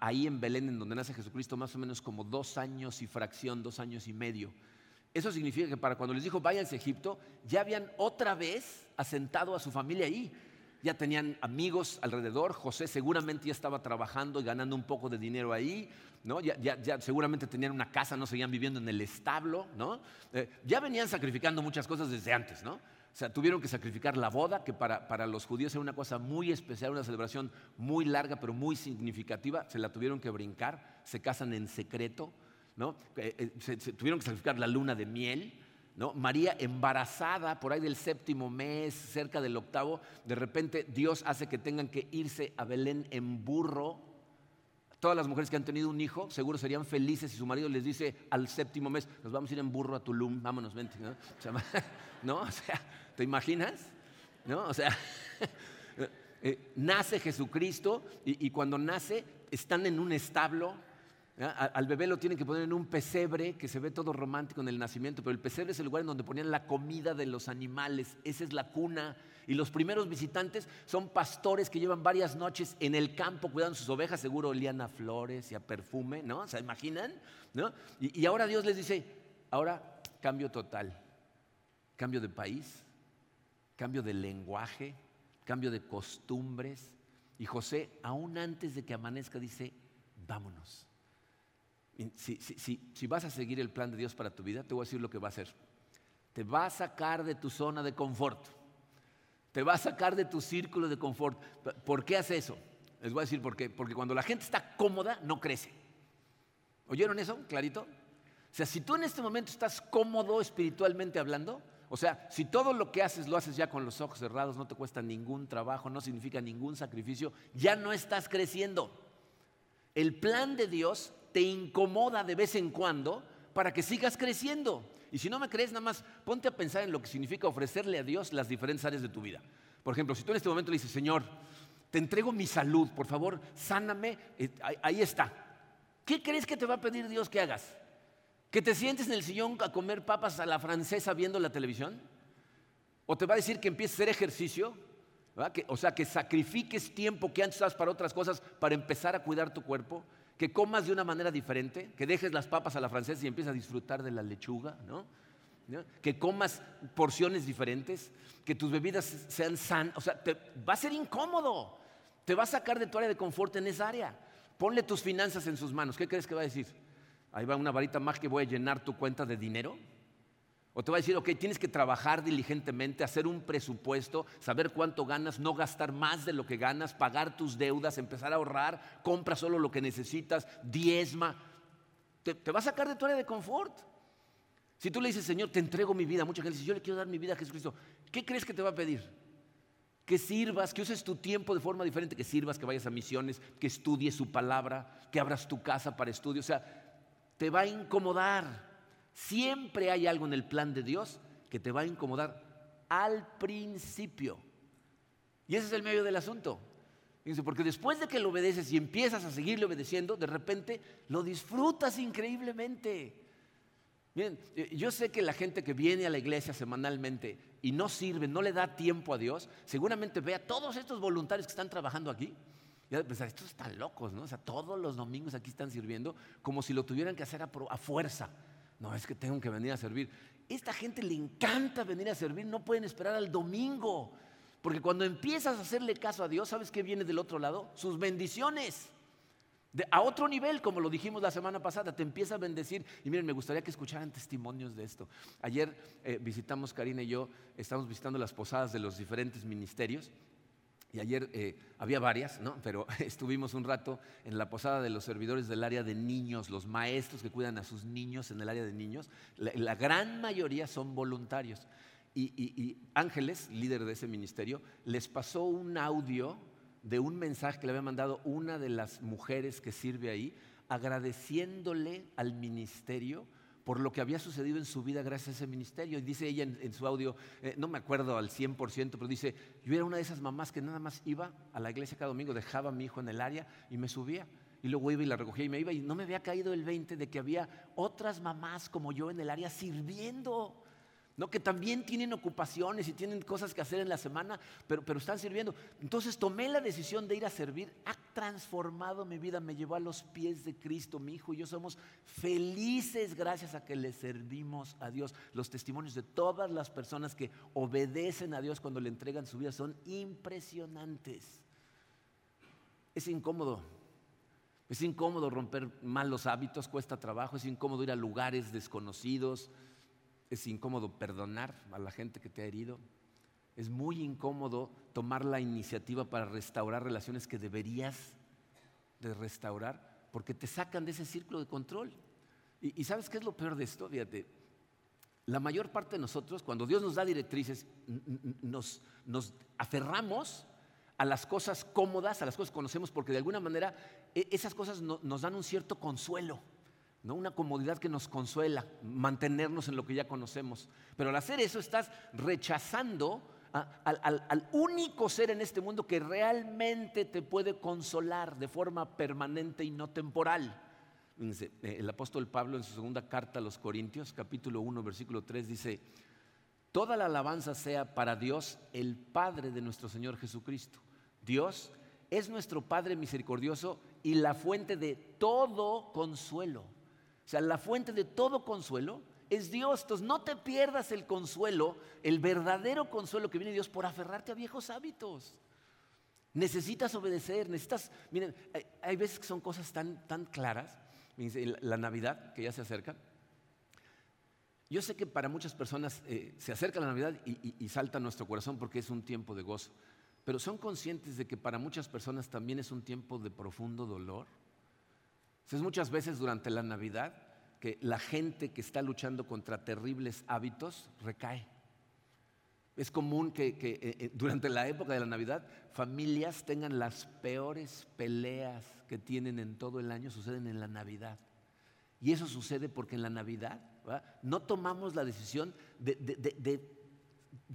ahí en Belén, en donde nace Jesucristo, más o menos como dos años y fracción, dos años y medio. Eso significa que para cuando les dijo váyanse a Egipto, ya habían otra vez asentado a su familia ahí ya tenían amigos alrededor, José seguramente ya estaba trabajando y ganando un poco de dinero ahí, ¿no? ya, seguramente tenían una casa, no seguían viviendo en el establo, ¿no? Eh, ya venían sacrificando muchas cosas desde antes, ¿no? O sea, tuvieron que sacrificar la boda, que para, para, los judíos era una cosa muy especial, una celebración muy larga, pero muy significativa. Se la tuvieron que brincar, se casan en secreto, ¿no? Eh, eh, se, tuvieron que sacrificar la luna de miel, María embarazada por ahí del séptimo mes, cerca del octavo, de repente Dios hace que tengan que irse a Belén en burro. Todas las mujeres que han tenido un hijo seguro serían felices si su marido les dice al séptimo mes, nos vamos a ir en burro a Tulum, vámonos, vente. ¿No? [laughs] O sea, [laughs] ¿te imaginas? ¿No? O sea, [laughs] eh, nace Jesucristo y cuando nace están en un establo al bebé lo tienen que poner en un pesebre que se ve todo romántico en el nacimiento, pero el pesebre es el lugar en donde ponían la comida de los animales, esa es la cuna. Y los primeros visitantes son pastores que llevan varias noches en el campo cuidando sus ovejas, seguro olían a flores y a perfume, ¿no? ¿Se imaginan? ¿No? Y, y ahora Dios les dice, ahora cambio total, cambio de país, cambio de lenguaje, cambio de costumbres. Y José, aún antes de que amanezca, dice, vámonos si, vas a seguir el plan de Dios para tu vida, te voy a decir lo que va a hacer. Te va a sacar de tu zona de confort. Te va a sacar de tu círculo de confort. ¿Por qué hace eso? Les voy a decir por qué. Porque cuando la gente está cómoda, no crece. ¿Oyeron eso? Clarito. O sea, si tú en este momento estás cómodo espiritualmente hablando, o sea, si todo lo que haces lo haces ya con los ojos cerrados, no te cuesta ningún trabajo, no significa ningún sacrificio, ya no estás creciendo. El plan de Dios te incomoda de vez en cuando para que sigas creciendo. Y si no me crees, nada más ponte a pensar en lo que significa ofrecerle a Dios las diferentes áreas de tu vida. Por ejemplo, si tú en este momento le dices, Señor, te entrego mi salud, por favor, sáname, eh, ahí está. ¿Qué crees que te va a pedir Dios que hagas? ¿Que te sientes en el sillón a comer papas a la francesa viendo la televisión? ¿O te va a decir que empieces a hacer ejercicio? o sea, que sacrifiques tiempo que antes para otras cosas para empezar a cuidar tu cuerpo, que comas de una manera diferente, que dejes las papas a la francesa y empieces a disfrutar de la lechuga, ¿no? que comas porciones diferentes, que tus bebidas sean sanas, o sea, te, va a ser incómodo, te va a sacar de tu área de confort en esa área. Ponle tus finanzas en sus manos, ¿qué crees que va a decir? Ahí va una varita más que voy a llenar tu cuenta de dinero. O te va a decir, ok, tienes que trabajar diligentemente, hacer un presupuesto, saber cuánto ganas, no gastar más de lo que ganas, pagar tus deudas, empezar a ahorrar, compra solo lo que necesitas, diezma. Te, va a sacar de tu área de confort. Si tú le dices, Señor, te entrego mi vida, mucha gente dice, yo le quiero dar mi vida a Jesucristo, ¿qué crees que te va a pedir? Que sirvas, que uses tu tiempo de forma diferente, que sirvas, que vayas a misiones, que estudies su palabra, que abras tu casa para estudio. O sea, te va a incomodar. Siempre hay algo en el plan de Dios que te va a incomodar al principio. Y ese es el medio del asunto. porque después de que lo obedeces y empiezas a seguirle obedeciendo, de repente lo disfrutas increíblemente. Miren, eh, yo sé que la gente que viene a la iglesia semanalmente y no sirve, no le da tiempo a Dios, seguramente ve a todos estos voluntarios que están trabajando aquí. A pensar, estos están locos, ¿no? O sea, todos los domingos aquí están sirviendo como si lo tuvieran que hacer a fuerza. No, es que tengo que venir a servir. Esta gente le encanta venir a servir, no pueden esperar al domingo. Porque cuando empiezas a hacerle caso a Dios, ¿sabes qué viene del otro lado? Sus bendiciones. a otro nivel, como lo dijimos la semana pasada, te empieza a bendecir. Y miren, me gustaría que escucharan testimonios de esto. Ayer eh, visitamos, Karina y yo, estamos visitando las posadas de los diferentes ministerios. Y ayer eh, había varias, ¿no? pero [laughs] estuvimos un rato en la posada de los servidores del área de niños, los maestros que cuidan a sus niños en el área de niños. La, gran mayoría son voluntarios. Y, Ángeles, líder de ese ministerio, les pasó un audio de un mensaje que le había mandado una de las mujeres que sirve ahí, agradeciéndole al ministerio por lo que había sucedido en su vida gracias a ese ministerio. Y dice ella en, su audio, eh, no me acuerdo al 100%, pero dice, yo era una de esas mamás que nada más iba a la iglesia cada domingo, dejaba a mi hijo en el área y me subía. Y luego iba y la recogía y me iba y no me había caído el 20 de que había otras mamás como yo en el área sirviendo. ¿No? que también tienen ocupaciones y tienen cosas que hacer en la semana, pero, pero están sirviendo. Entonces tomé la decisión de ir a servir, ha transformado mi vida, me llevó a los pies de Cristo, mi hijo y yo somos felices gracias a que le servimos a Dios. Los testimonios de todas las personas que obedecen a Dios cuando le entregan su vida son impresionantes. Es incómodo, es incómodo romper malos hábitos, cuesta trabajo, es incómodo ir a lugares desconocidos es incómodo perdonar a la gente que te ha herido. Es muy incómodo tomar la iniciativa para restaurar relaciones que deberías de restaurar porque te sacan de ese círculo de control. Y, sabes qué es lo peor de esto? Fíjate, la mayor parte de nosotros, cuando Dios nos da directrices, nos, aferramos a las cosas cómodas, a las cosas que conocemos, porque de alguna manera e, esas cosas nos dan un cierto consuelo. ¿No? una comodidad que nos consuela, mantenernos en lo que ya conocemos. Pero al hacer eso estás rechazando al, único ser en este mundo que realmente te puede consolar de forma permanente y no temporal. Eh, el apóstol Pablo en su segunda carta a los Corintios, capítulo 1, versículo 3, dice, Toda la alabanza sea para Dios, el Padre de nuestro Señor Jesucristo. Dios es nuestro Padre misericordioso y la fuente de todo consuelo o sea, la fuente de todo consuelo es Dios. Entonces no te pierdas el consuelo, el verdadero consuelo que viene de Dios por aferrarte a viejos hábitos. Necesitas obedecer, necesitas, miren, hay, veces que son cosas tan, tan claras, la Navidad que ya se acerca. Yo sé que para muchas personas eh, se acerca la Navidad y, y salta nuestro corazón porque es un tiempo de gozo, pero son conscientes de que para muchas personas también es un tiempo de profundo dolor es muchas veces durante la Navidad que la gente que está luchando contra terribles hábitos recae. Es común que, eh, eh, durante la época de la Navidad familias tengan las peores peleas que tienen en todo el año, suceden en la Navidad. Y eso sucede porque en la Navidad no tomamos la decisión de,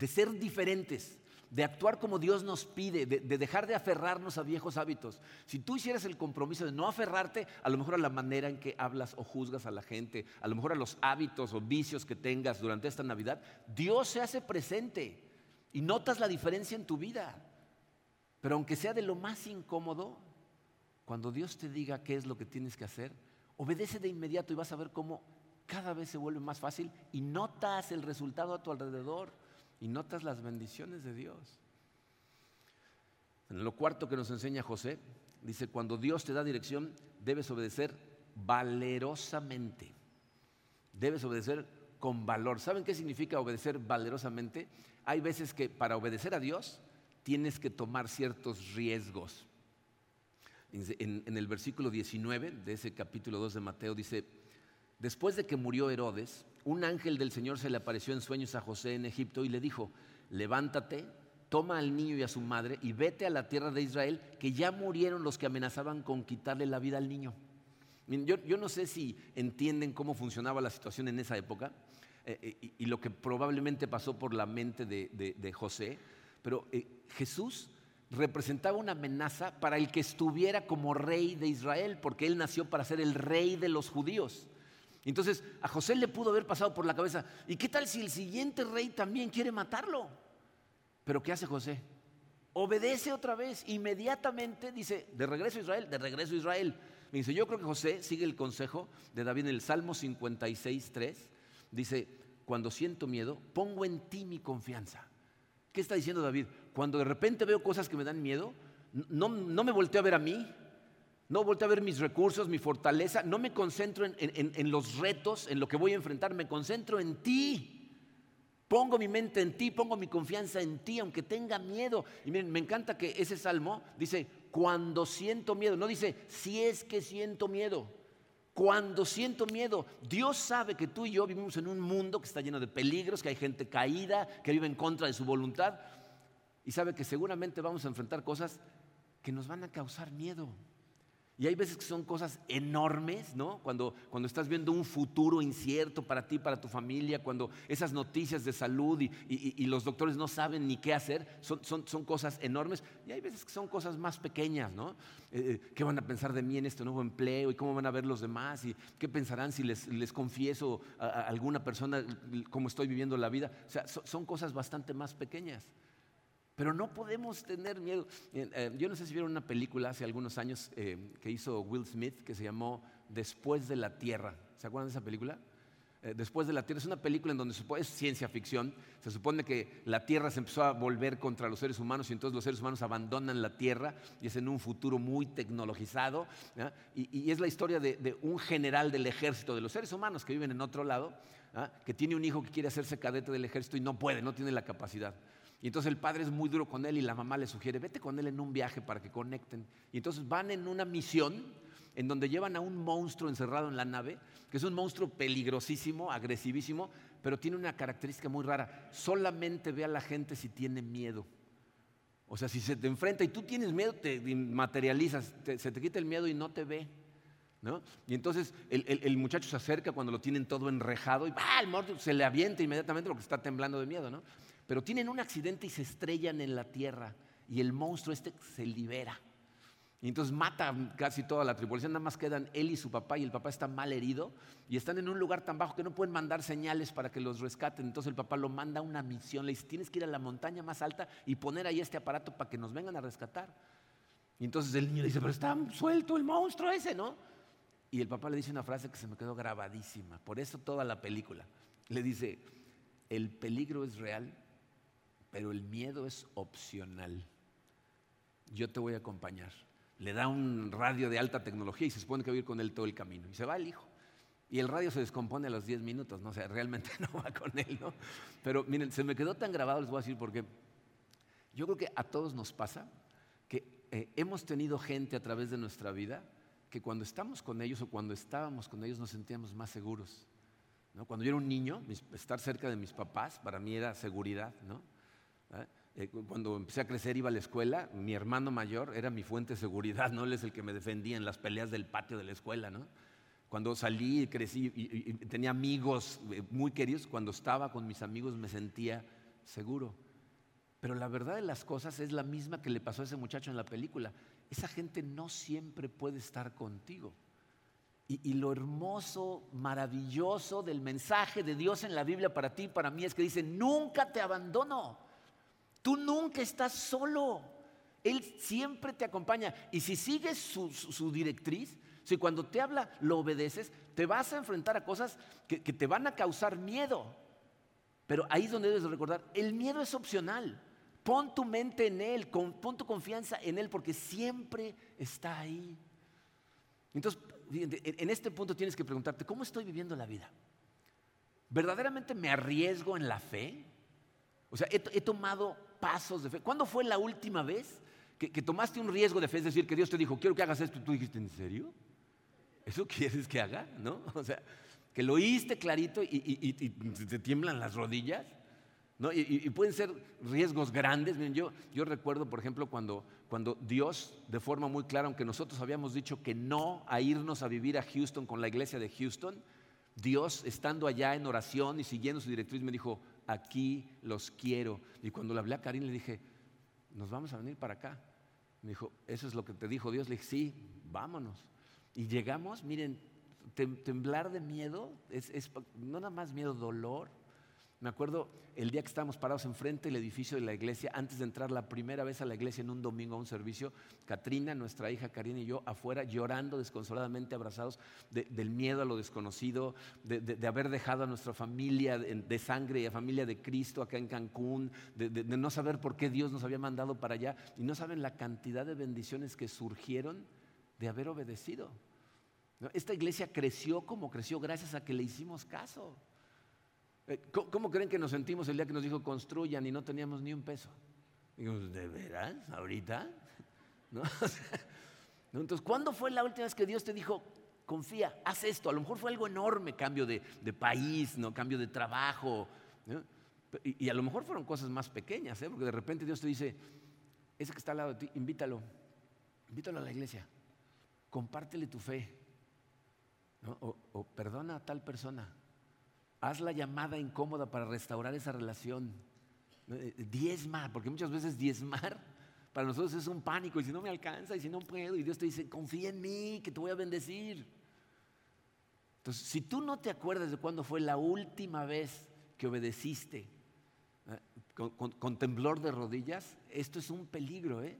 ser diferentes, de actuar como Dios nos pide, de, dejar de aferrarnos a viejos hábitos. Si tú hicieras el compromiso de no aferrarte a lo mejor a la manera en que hablas o juzgas a la gente, a lo mejor a los hábitos o vicios que tengas durante esta Navidad, Dios se hace presente y notas la diferencia en tu vida. Pero aunque sea de lo más incómodo, cuando Dios te diga qué es lo que tienes que hacer, obedece de inmediato y vas a ver cómo cada vez se vuelve más fácil y notas el resultado a tu alrededor y notas las bendiciones de Dios. En lo cuarto que nos enseña José, dice, cuando Dios te da dirección, debes obedecer valerosamente. Debes obedecer con valor. ¿Saben qué significa obedecer valerosamente? Hay veces que para obedecer a Dios tienes que tomar ciertos riesgos. En, el versículo 19 de ese capítulo 2 de Mateo dice, después de que murió Herodes, un ángel del Señor se le apareció en sueños a José en Egipto y le dijo, levántate, toma al niño y a su madre y vete a la tierra de Israel, que ya murieron los que amenazaban con quitarle la vida al niño. Yo, no sé si entienden cómo funcionaba la situación en esa época eh, eh, y, lo que probablemente pasó por la mente de, José, pero eh, Jesús representaba una amenaza para el que estuviera como rey de Israel, porque él nació para ser el rey de los judíos. Entonces a José le pudo haber pasado por la cabeza, ¿y qué tal si el siguiente rey también quiere matarlo? Pero ¿qué hace José? Obedece otra vez, inmediatamente dice, de regreso a Israel, de regreso a Israel. Me dice, yo creo que José sigue el consejo de David en el Salmo 56, 3. Dice, cuando siento miedo, pongo en ti mi confianza. ¿Qué está diciendo David? Cuando de repente veo cosas que me dan miedo, no, me volteo a ver a mí, no volteo a ver mis recursos, mi fortaleza, no me concentro en, los retos, en lo que voy a enfrentar, me concentro en ti. Pongo mi mente en ti, pongo mi confianza en ti, aunque tenga miedo. Y miren, me encanta que ese salmo dice, cuando siento miedo, no dice, si es que siento miedo. Cuando siento miedo, Dios sabe que tú y yo vivimos en un mundo que está lleno de peligros, que hay gente caída, que vive en contra de su voluntad y sabe que seguramente vamos a enfrentar cosas que nos van a causar miedo. Y hay veces que son cosas enormes, ¿no? Cuando, cuando estás viendo un futuro incierto para ti, para tu familia, cuando esas noticias de salud y, los doctores no saben ni qué hacer, son, son, son, cosas enormes. Y hay veces que son cosas más pequeñas, ¿no? Eh, eh, ¿Qué van a pensar de mí en este nuevo empleo? ¿Y cómo van a ver los demás? ¿Y qué pensarán si les, les confieso a, alguna persona cómo estoy viviendo la vida? O sea, son cosas bastante más pequeñas. Pero no podemos tener miedo. Eh, yo no sé si vieron una película hace algunos años eh, que hizo Will Smith que se llamó Después de la Tierra. ¿Se acuerdan de esa película? Eh, Después de la Tierra es una película en donde es ciencia ficción. Se supone que la Tierra se empezó a volver contra los seres humanos y entonces los seres humanos abandonan la Tierra y es en un futuro muy tecnologizado. Y, es la historia de, un general del ejército de los seres humanos que viven en otro lado, que tiene un hijo que quiere hacerse cadete del ejército y no puede, no tiene la capacidad. Y entonces el padre es muy duro con él y la mamá le sugiere, vete con él en un viaje para que conecten. Y entonces van en una misión en donde llevan a un monstruo encerrado en la nave, que es un monstruo peligrosísimo, agresivísimo, pero tiene una característica muy rara. Solamente ve a la gente si tiene miedo. O sea, si se te enfrenta y tú tienes miedo, te materializas, se te quita el miedo y no te ve. ¿no? Y entonces el, muchacho se acerca cuando lo tienen todo enrejado y el monstruo se le avienta inmediatamente porque está temblando de miedo. ¿no? Pero tienen un accidente y se estrellan en la tierra y el monstruo este se libera. Y entonces mata casi toda la tripulación, nada más quedan él y su papá y el papá está mal herido y están en un lugar tan bajo que no pueden mandar señales para que los rescaten. Entonces el papá lo manda a una misión, le dice, tienes que ir a la montaña más alta y poner ahí este aparato para que nos vengan a rescatar. Y entonces el niño dice, pero está suelto el monstruo ese, ¿no? Y el papá le dice una frase que se me quedó grabadísima, por eso toda la película. Le dice, el peligro es real, pero el miedo es opcional. Yo te voy a acompañar. Le da un radio de alta tecnología y se supone que va a ir con él todo el camino. Y se va el hijo. Y el radio se descompone a los 10 minutos, no sé, realmente [laughs] no va con él, ¿no? Pero miren, se me quedó tan grabado, les voy a decir porque yo creo que a todos nos pasa que eh, hemos tenido gente a través de nuestra vida que cuando estamos con ellos o cuando estábamos con ellos nos sentíamos más seguros. ¿no? Cuando yo era un niño, estar cerca de mis papás para mí era seguridad, ¿no? ¿Eh? Cuando empecé a crecer iba a la escuela, mi hermano mayor era mi fuente de seguridad, no él es el que me defendía en las peleas del patio de la escuela, ¿no? Cuando salí, crecí y, tenía amigos eh, muy queridos, cuando estaba con mis amigos me sentía seguro. Pero la verdad de las cosas es la misma que le pasó a ese muchacho en la película. Esa gente no siempre puede estar contigo. Y, y, lo hermoso, maravilloso del mensaje de Dios en la Biblia para ti y para mí es que dice, nunca te abandono. Tú nunca estás solo. Él siempre te acompaña. Y si sigues su, directriz, si cuando te habla lo obedeces, te vas a enfrentar a cosas que, te van a causar miedo. Pero ahí es donde debes recordar, el miedo es opcional. Pon tu mente en Él, pon tu confianza en Él, porque siempre está ahí. Entonces, en este punto tienes que preguntarte, ¿cómo estoy viviendo la vida? ¿Verdaderamente me arriesgo en la fe? O sea, he tomado pasos de fe. ¿Cuándo fue la última vez que, tomaste un riesgo de fe, es decir, que Dios te dijo, quiero que hagas esto, y tú dijiste, ¿en serio? ¿Eso [laughs] quieres que haga? ¿No? [laughs] O sea, que lo oíste clarito y, te tiemblan las rodillas. ¿no? Y, pueden ser riesgos grandes. Miren, yo, yo recuerdo, por ejemplo, cuando, cuando Dios, de forma muy clara, aunque nosotros habíamos dicho que no a irnos a vivir a Houston con la iglesia de Houston, Dios, estando allá en oración y siguiendo su directriz, me dijo, aquí los quiero. Y cuando le hablé a Karim, le dije, nos vamos a venir para acá. Me dijo, ¿eso es lo que te dijo Dios? Le dije, sí, vámonos. Y llegamos, miren, temblar de miedo, es, no nada más miedo, dolor. Me acuerdo el día que estábamos parados enfrente del edificio de la iglesia, antes de entrar la primera vez a la iglesia en un domingo a un servicio, Katrina, nuestra hija Karina y yo afuera llorando desconsoladamente, abrazados del miedo a lo desconocido, de, haber dejado a nuestra familia de, sangre y a familia de Cristo acá en Cancún, de, no saber por qué Dios nos había mandado para allá y no saben la cantidad de bendiciones que surgieron de haber obedecido. Esta iglesia creció como creció gracias a que le hicimos caso. Eh, ¿Cómo creen que nos sentimos el día que nos dijo construyan y no teníamos ni un peso? Digo, ¿de veras? ¿Ahorita? [laughs] ¿No? [laughs] Entonces, ¿cuándo fue la última vez que Dios te dijo, confía, haz esto? A lo mejor fue algo enorme, cambio de, país, ¿no? cambio de trabajo. Y, a lo mejor fueron cosas más pequeñas, ¿eh? porque de repente Dios te dice, ese que está al lado de ti, invítalo, invítalo a la iglesia, compártele tu fe, o perdona a tal persona haz la llamada incómoda para restaurar esa relación. Eh, diezma, porque muchas veces diezmar [laughs] para nosotros es un pánico y si no me alcanza y si no puedo y Dios te dice, confía en mí, que te voy a bendecir. Entonces, si tú no te acuerdas de cuándo fue la última vez que obedeciste eh, con, temblor de rodillas, esto es un peligro, ¿eh?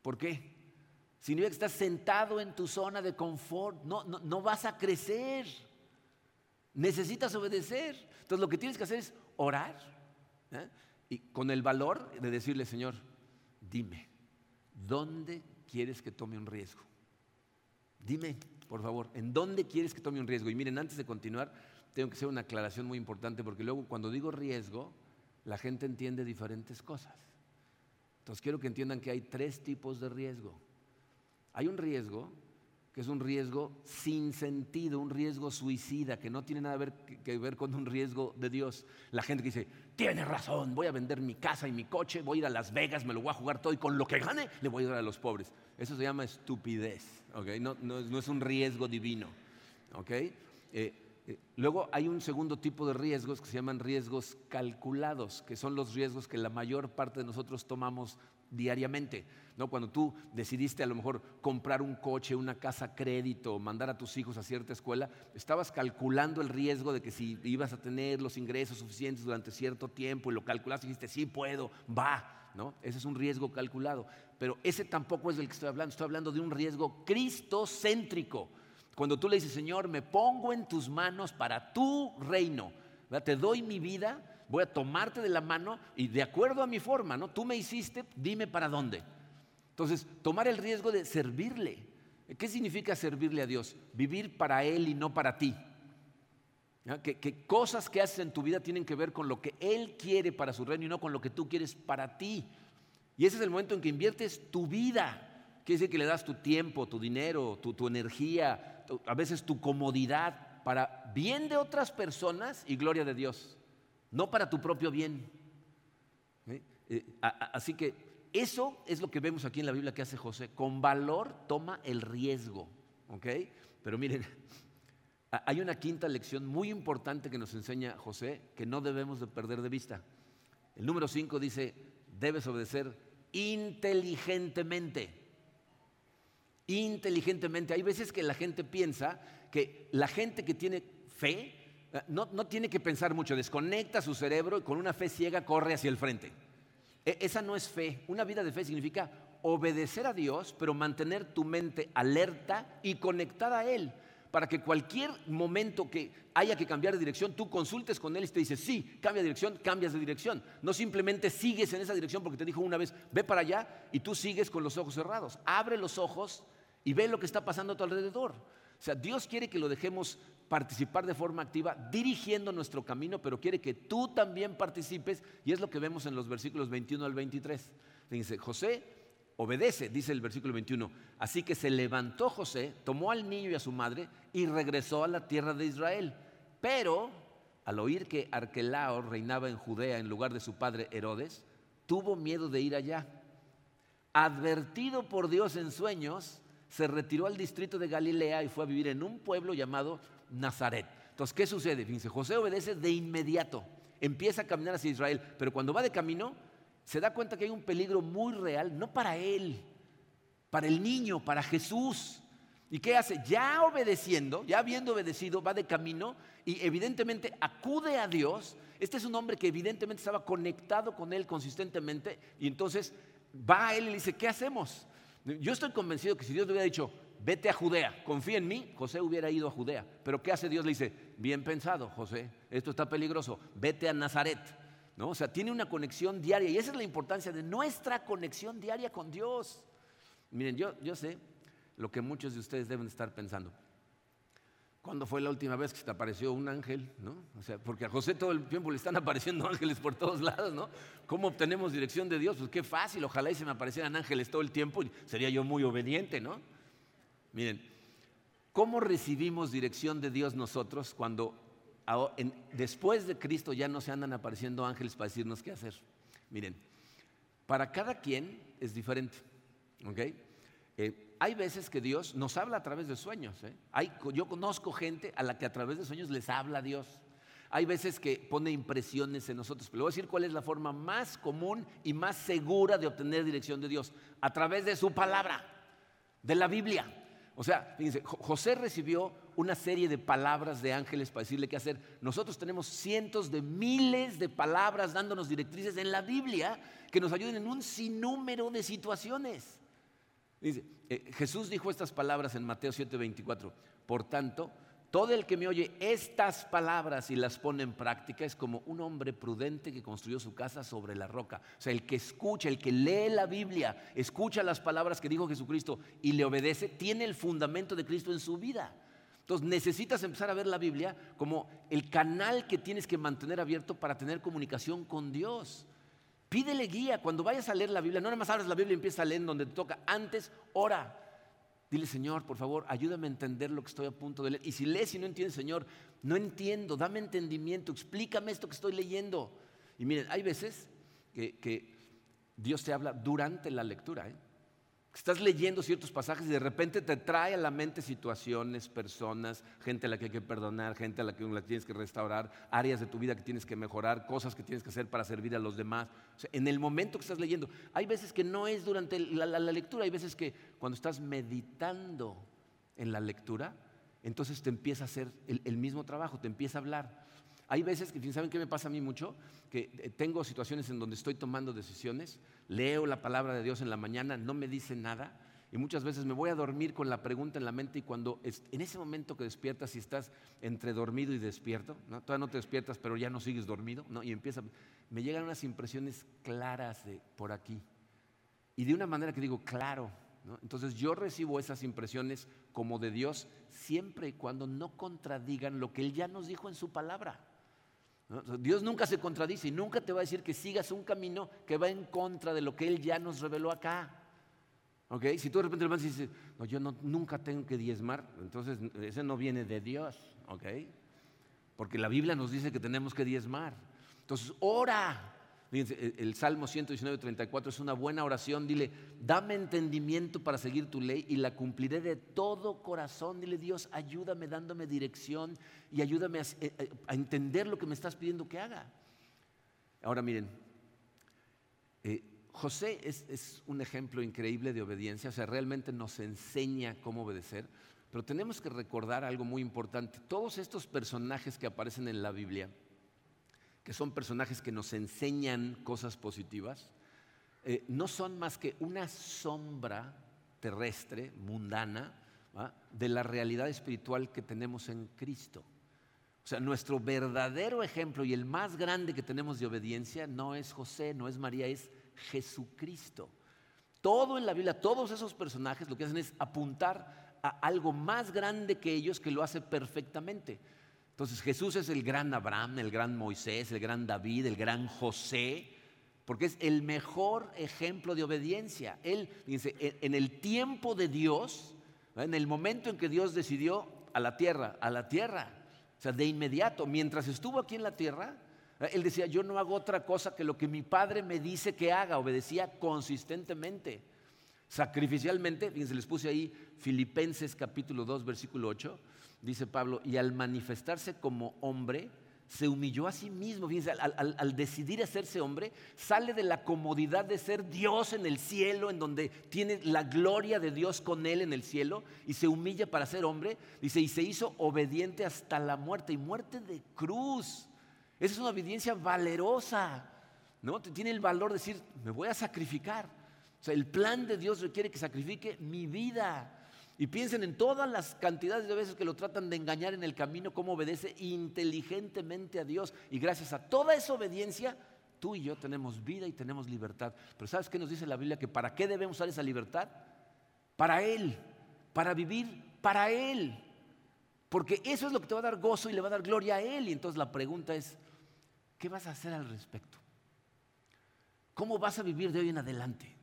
¿Por qué? Si no estás sentado en tu zona de confort, no, no, no vas a crecer. Necesitas obedecer. Entonces lo que tienes que hacer es orar ¿eh? y con el valor de decirle, Señor, dime, ¿dónde quieres que tome un riesgo? Dime, por favor, ¿en dónde quieres que tome un riesgo? Y miren, antes de continuar, tengo que hacer una aclaración muy importante porque luego cuando digo riesgo, la gente entiende diferentes cosas. Entonces quiero que entiendan que hay tres tipos de riesgo. Hay un riesgo que es un riesgo sin sentido, un riesgo suicida, que no tiene nada que ver con un riesgo de Dios. La gente que dice, tiene razón, voy a vender mi casa y mi coche, voy a ir a Las Vegas, me lo voy a jugar todo y con lo que gane le voy a dar a los pobres. Eso se llama estupidez, no, es un riesgo divino. Eh, eh, luego hay un segundo tipo de riesgos que se llaman riesgos calculados, que son los riesgos que la mayor parte de nosotros tomamos diariamente. ¿no? Cuando tú decidiste a lo mejor comprar un coche, una casa crédito, mandar a tus hijos a cierta escuela, estabas calculando el riesgo de que si ibas a tener los ingresos suficientes durante cierto tiempo y lo calculaste y dijiste, sí puedo, va. ¿no? Ese es un riesgo calculado. Pero ese tampoco es del que estoy hablando. Estoy hablando de un riesgo cristocéntrico. Cuando tú le dices, Señor, me pongo en tus manos para tu reino, te doy mi vida, voy a tomarte de la mano y de acuerdo a mi forma, ¿no? Tú me hiciste, dime para dónde. Entonces, tomar el riesgo de servirle. ¿Qué significa servirle a Dios? Vivir para Él y no para ti. Que, cosas que haces en tu vida tienen que ver con lo que Él quiere para su reino y no con lo que tú quieres para ti. Y ese es el momento en que inviertes tu vida. Quiere decir que le das tu tiempo, tu dinero, tu, energía, a veces tu comodidad para bien de otras personas y gloria de Dios no para tu propio bien. Eh, así que eso es lo que vemos aquí en la Biblia que hace José. Con valor toma el riesgo. Pero miren, [laughs] Hay una quinta lección muy importante que nos enseña José que no debemos de perder de vista. El número 5 dice, debes obedecer inteligentemente. Inteligentemente. Hay veces que la gente piensa que la gente que tiene fe no, tiene que pensar mucho, desconecta su cerebro y con una fe ciega corre hacia el frente. E, esa no es fe. Una vida de fe significa obedecer a Dios, pero mantener tu mente alerta y conectada a Él para que cualquier momento que haya que cambiar de dirección, tú consultes con él y te dice, sí, cambia de dirección, cambias de dirección. No simplemente sigues en esa dirección porque te dijo una vez, ve para allá y tú sigues con los ojos cerrados. Abre los ojos y ve lo que está pasando a tu alrededor. O sea, Dios quiere que lo dejemos participar de forma activa, dirigiendo nuestro camino, pero quiere que tú también participes, y es lo que vemos en los versículos 21 al 23. Dice, José obedece, dice el versículo 21. Así que se levantó José, tomó al niño y a su madre y regresó a la tierra de Israel. Pero al oír que Arquelao reinaba en Judea en lugar de su padre Herodes, tuvo miedo de ir allá. Advertido por Dios en sueños, se retiró al distrito de Galilea y fue a vivir en un pueblo llamado Nazaret. Entonces, ¿qué sucede? Fíjense, José obedece de inmediato, empieza a caminar hacia Israel, pero cuando va de camino, se da cuenta que hay un peligro muy real, no para él, para el niño, para Jesús. ¿Y qué hace? Ya obedeciendo, ya habiendo obedecido, va de camino y evidentemente acude a Dios. Este es un hombre que evidentemente estaba conectado con él consistentemente y entonces va a él y le dice, ¿qué hacemos? Yo estoy convencido que si Dios le hubiera dicho, vete a Judea, confía en mí, José hubiera ido a Judea. Pero ¿qué hace Dios? Le dice, bien pensado, José, esto está peligroso, vete a Nazaret. O sea, tiene una conexión diaria y esa es la importancia de nuestra conexión diaria con Dios. Miren, yo, yo sé lo que muchos de ustedes deben estar pensando. ¿Cuándo fue la última vez que se te apareció un ángel? ¿no? O sea, porque a José todo el tiempo le están apareciendo [laughs] ángeles por todos lados, ¿no? ¿Cómo obtenemos dirección de Dios? Pues qué fácil, ojalá y se me aparecieran ángeles todo el tiempo y sería yo muy obediente, ¿no? Miren, ¿cómo recibimos dirección de Dios nosotros cuando después de Cristo ya no se andan apareciendo ángeles para decirnos qué hacer. Miren, para cada quien es diferente. Eh, hay veces que Dios nos habla a través de sueños. ¿eh? yo conozco gente a la que a través de sueños les habla Dios. Hay veces que pone impresiones en nosotros. Pero voy a decir cuál es la forma más común y más segura de obtener dirección de Dios. A través de su palabra, de la Biblia. O sea, fíjense, José recibió una serie de palabras de ángeles para decirle qué hacer. Nosotros tenemos cientos de miles de palabras dándonos directrices en la Biblia que nos ayuden en un sinnúmero de situaciones. Dice, eh, Jesús dijo estas palabras en Mateo 7:24. Por tanto, todo el que me oye estas palabras y las pone en práctica es como un hombre prudente que construyó su casa sobre la roca. O sea, el que escucha, el que lee la Biblia, escucha las palabras que dijo Jesucristo y le obedece, tiene el fundamento de Cristo en su vida. Entonces necesitas empezar a ver la Biblia como el canal que tienes que mantener abierto para tener comunicación con Dios. Pídele guía. Cuando vayas a leer la Biblia, no nada más abres la Biblia y empiezas a leer donde te toca. Antes, ora. Dile, Señor, por favor, ayúdame a entender lo que estoy a punto de leer. Y si lees y no entiendes, Señor, no entiendo, dame entendimiento, explícame esto que estoy leyendo. Y miren, hay veces que, Dios te habla durante la lectura. ¿eh? Estás leyendo ciertos pasajes y de repente te trae a la mente situaciones, personas, gente a la que hay que perdonar, gente a la que tienes que restaurar, áreas de tu vida que tienes que mejorar, cosas que tienes que hacer para servir a los demás. en el momento que estás leyendo, hay veces que no es durante la, lectura, hay veces que cuando estás meditando en la lectura, entonces te empieza a hacer el mismo trabajo, te empieza a hablar. Hay veces que, ¿saben qué me pasa a mí mucho? Que eh, tengo situaciones en donde estoy tomando decisiones, leo la palabra de Dios en la mañana, no me dice nada, y muchas veces me voy a dormir con la pregunta en la mente y cuando en ese momento que despiertas y estás entre dormido y despierto, ¿no? todavía no te despiertas pero ya no sigues dormido, ¿no? y empieza, me llegan unas impresiones claras de por aquí. Y de una manera que digo, claro, entonces yo recibo esas impresiones como de Dios siempre y cuando no contradigan lo que Él ya nos dijo en su palabra. Dios nunca se contradice y nunca te va a decir que sigas un camino que va en contra de lo que Él ya nos reveló acá. Si tú de repente le dices, no, yo nunca tengo que diezmar, entonces ese no viene de Dios. Porque la Biblia nos dice que tenemos que diezmar. Entonces, ora. Fíjense, el Salmo 119, 34 es una buena oración. Dile, dame entendimiento para seguir tu ley y la cumpliré de todo corazón. Dile, Dios, ayúdame dándome dirección y ayúdame a, eh, eh, entender lo que me estás pidiendo que haga. Ahora miren, eh, José es, es un ejemplo increíble de obediencia, o sea, realmente nos enseña cómo obedecer, pero tenemos que recordar algo muy importante. Todos estos personajes que aparecen en la Biblia, que son personajes que nos enseñan cosas positivas, eh, no son más que una sombra terrestre, mundana, de la realidad espiritual que tenemos en Cristo. O sea, nuestro verdadero ejemplo y el más grande que tenemos de obediencia no es José, no es María, es Jesucristo. Todo en la Biblia, todos esos personajes lo que hacen es apuntar a algo más grande que ellos que lo hace perfectamente. Entonces Jesús es el gran Abraham, el gran Moisés, el gran David, el gran José, porque es el mejor ejemplo de obediencia. Él, dice, en el tiempo de Dios, en el momento en que Dios decidió a la tierra, a la tierra, o sea, de inmediato, mientras estuvo aquí en la tierra, él decía, yo no hago otra cosa que lo que mi padre me dice que haga, obedecía consistentemente, sacrificialmente, fíjense, les puse ahí Filipenses capítulo 2, versículo 8, dice Pablo, y al manifestarse como hombre, se humilló a sí mismo. Fíjense, al, decidir hacerse hombre, sale de la comodidad de ser Dios en el cielo, en donde tiene la gloria de Dios con él en el cielo, y se humilla para ser hombre. Dice, y se hizo obediente hasta la muerte, y muerte de cruz. Esa es una obediencia valerosa, ¿no? Tiene el valor de decir, me voy a sacrificar. O sea, el plan de Dios requiere que sacrifique mi vida. Y piensen en todas las cantidades de veces que lo tratan de engañar en el camino, cómo obedece inteligentemente a Dios. Y gracias a toda esa obediencia, tú y yo tenemos vida y tenemos libertad. Pero ¿sabes qué nos dice la Biblia? Que para qué debemos usar esa libertad? Para Él, para vivir para Él. Porque eso es lo que te va a dar gozo y le va a dar gloria a Él. Y entonces la pregunta es, ¿qué vas a hacer al respecto? ¿Cómo vas a vivir de hoy en adelante?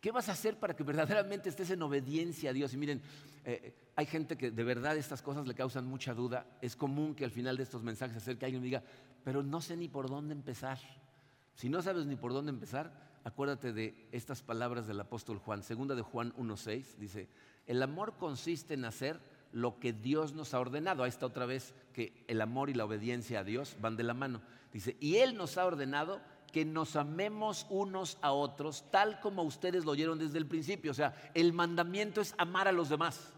¿Qué vas a hacer para que verdaderamente estés en obediencia a Dios? Y miren, eh, hay gente que de verdad estas cosas le causan mucha duda. Es común que al final de estos mensajes se acerque alguien y diga, pero no sé ni por dónde empezar. Si no sabes ni por dónde empezar, acuérdate de estas palabras del apóstol Juan. Segunda de Juan 1.6 dice, el amor consiste en hacer lo que Dios nos ha ordenado. Ahí está otra vez que el amor y la obediencia a Dios van de la mano. Dice, y Él nos ha ordenado que nos amemos unos a otros, tal como ustedes lo oyeron desde el principio. O sea, el mandamiento es amar a los demás.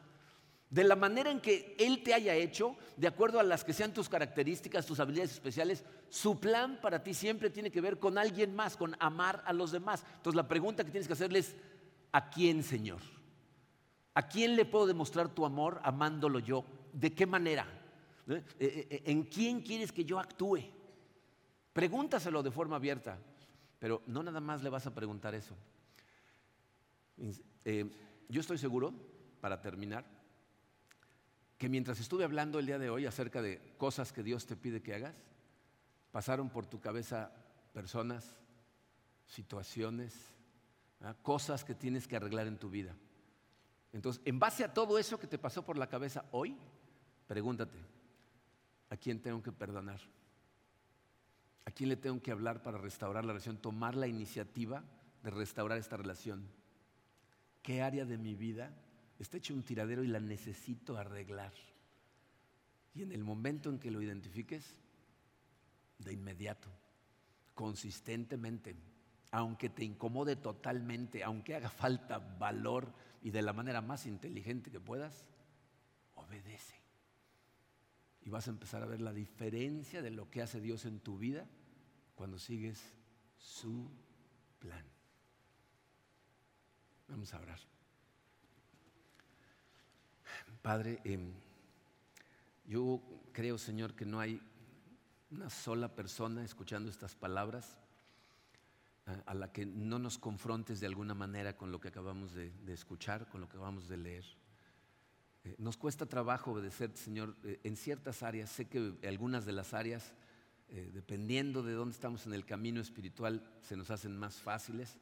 De la manera en que Él te haya hecho, de acuerdo a las que sean tus características, tus habilidades especiales, su plan para ti siempre tiene que ver con alguien más, con amar a los demás. Entonces la pregunta que tienes que hacerle es, ¿a quién, Señor? ¿A quién le puedo demostrar tu amor amándolo yo? ¿De qué manera? ¿Eh? Eh, eh, ¿En quién quieres que yo actúe? Pregúntaselo de forma abierta, pero no nada más le vas a preguntar eso. Eh, yo estoy seguro, para terminar, que mientras estuve hablando el día de hoy acerca de cosas que Dios te pide que hagas, pasaron por tu cabeza personas, situaciones, cosas que tienes que arreglar en tu vida. Entonces, en base a todo eso que te pasó por la cabeza hoy, pregúntate, ¿a quién tengo que perdonar? ¿A quién le tengo que hablar para restaurar la relación? Tomar la iniciativa de restaurar esta relación. ¿Qué área de mi vida está hecho un tiradero y la necesito arreglar? Y en el momento en que lo identifiques, de inmediato, consistentemente, aunque te incomode totalmente, aunque haga falta valor y de la manera más inteligente que puedas, obedece. Y vas a empezar a ver la diferencia de lo que hace Dios en tu vida cuando sigues su plan. Vamos a orar. Padre, em, yo creo, Señor, que no hay una sola persona escuchando estas palabras eh, a la que no nos confrontes de alguna manera con lo que acabamos de escuchar, con lo que acabamos de leer. Eh, nos cuesta trabajo obedecer, Señor, eh, en ciertas áreas. Sé que algunas de las áreas, eh, dependiendo de dónde estamos en el camino espiritual, se nos hacen más fáciles.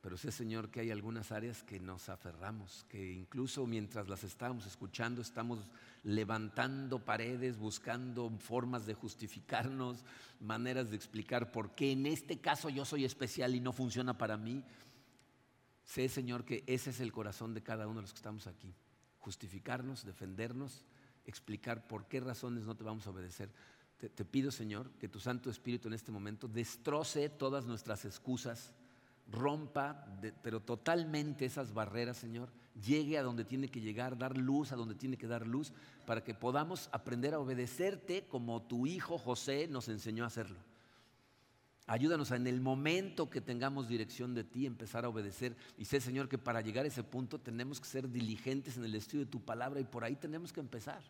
Pero sé, Señor, que hay algunas áreas que nos aferramos, que incluso mientras las estamos escuchando estamos levantando paredes, buscando formas de justificarnos, maneras de explicar por qué en este caso yo soy especial y no funciona para mí. Sé, Señor, que ese es el corazón de cada uno de los que estamos aquí. Justificarnos, defendernos, explicar por qué razones no te vamos a obedecer. Te, pido, Señor, que tu Santo Espíritu en este momento destroce todas nuestras excusas rompa, pero totalmente esas barreras, Señor, llegue a donde tiene que llegar, dar luz a donde tiene que dar luz, para que podamos aprender a obedecerte como tu hijo José nos enseñó a hacerlo. Ayúdanos a en el momento que tengamos dirección de ti empezar a obedecer. Y sé, Señor, que para llegar a ese punto tenemos que ser diligentes en el estudio de tu palabra y por ahí tenemos que empezar.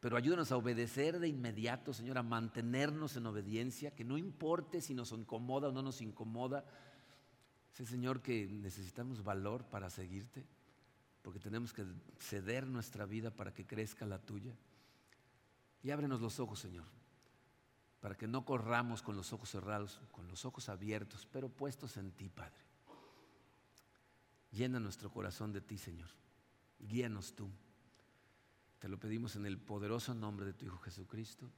Pero ayúdanos a obedecer de inmediato, Señor, a mantenernos en obediencia, que no importe si nos incomoda o no nos incomoda, Sé, Señor, que necesitamos valor para seguirte, porque tenemos que ceder nuestra vida para que crezca la tuya. Y ábrenos los ojos, Señor, para que no corramos con los ojos cerrados, con los ojos abiertos, pero puestos en ti, Padre. Llena nuestro corazón de ti, Señor. Guíanos tú. Te lo pedimos en el poderoso nombre de tu Hijo Jesucristo.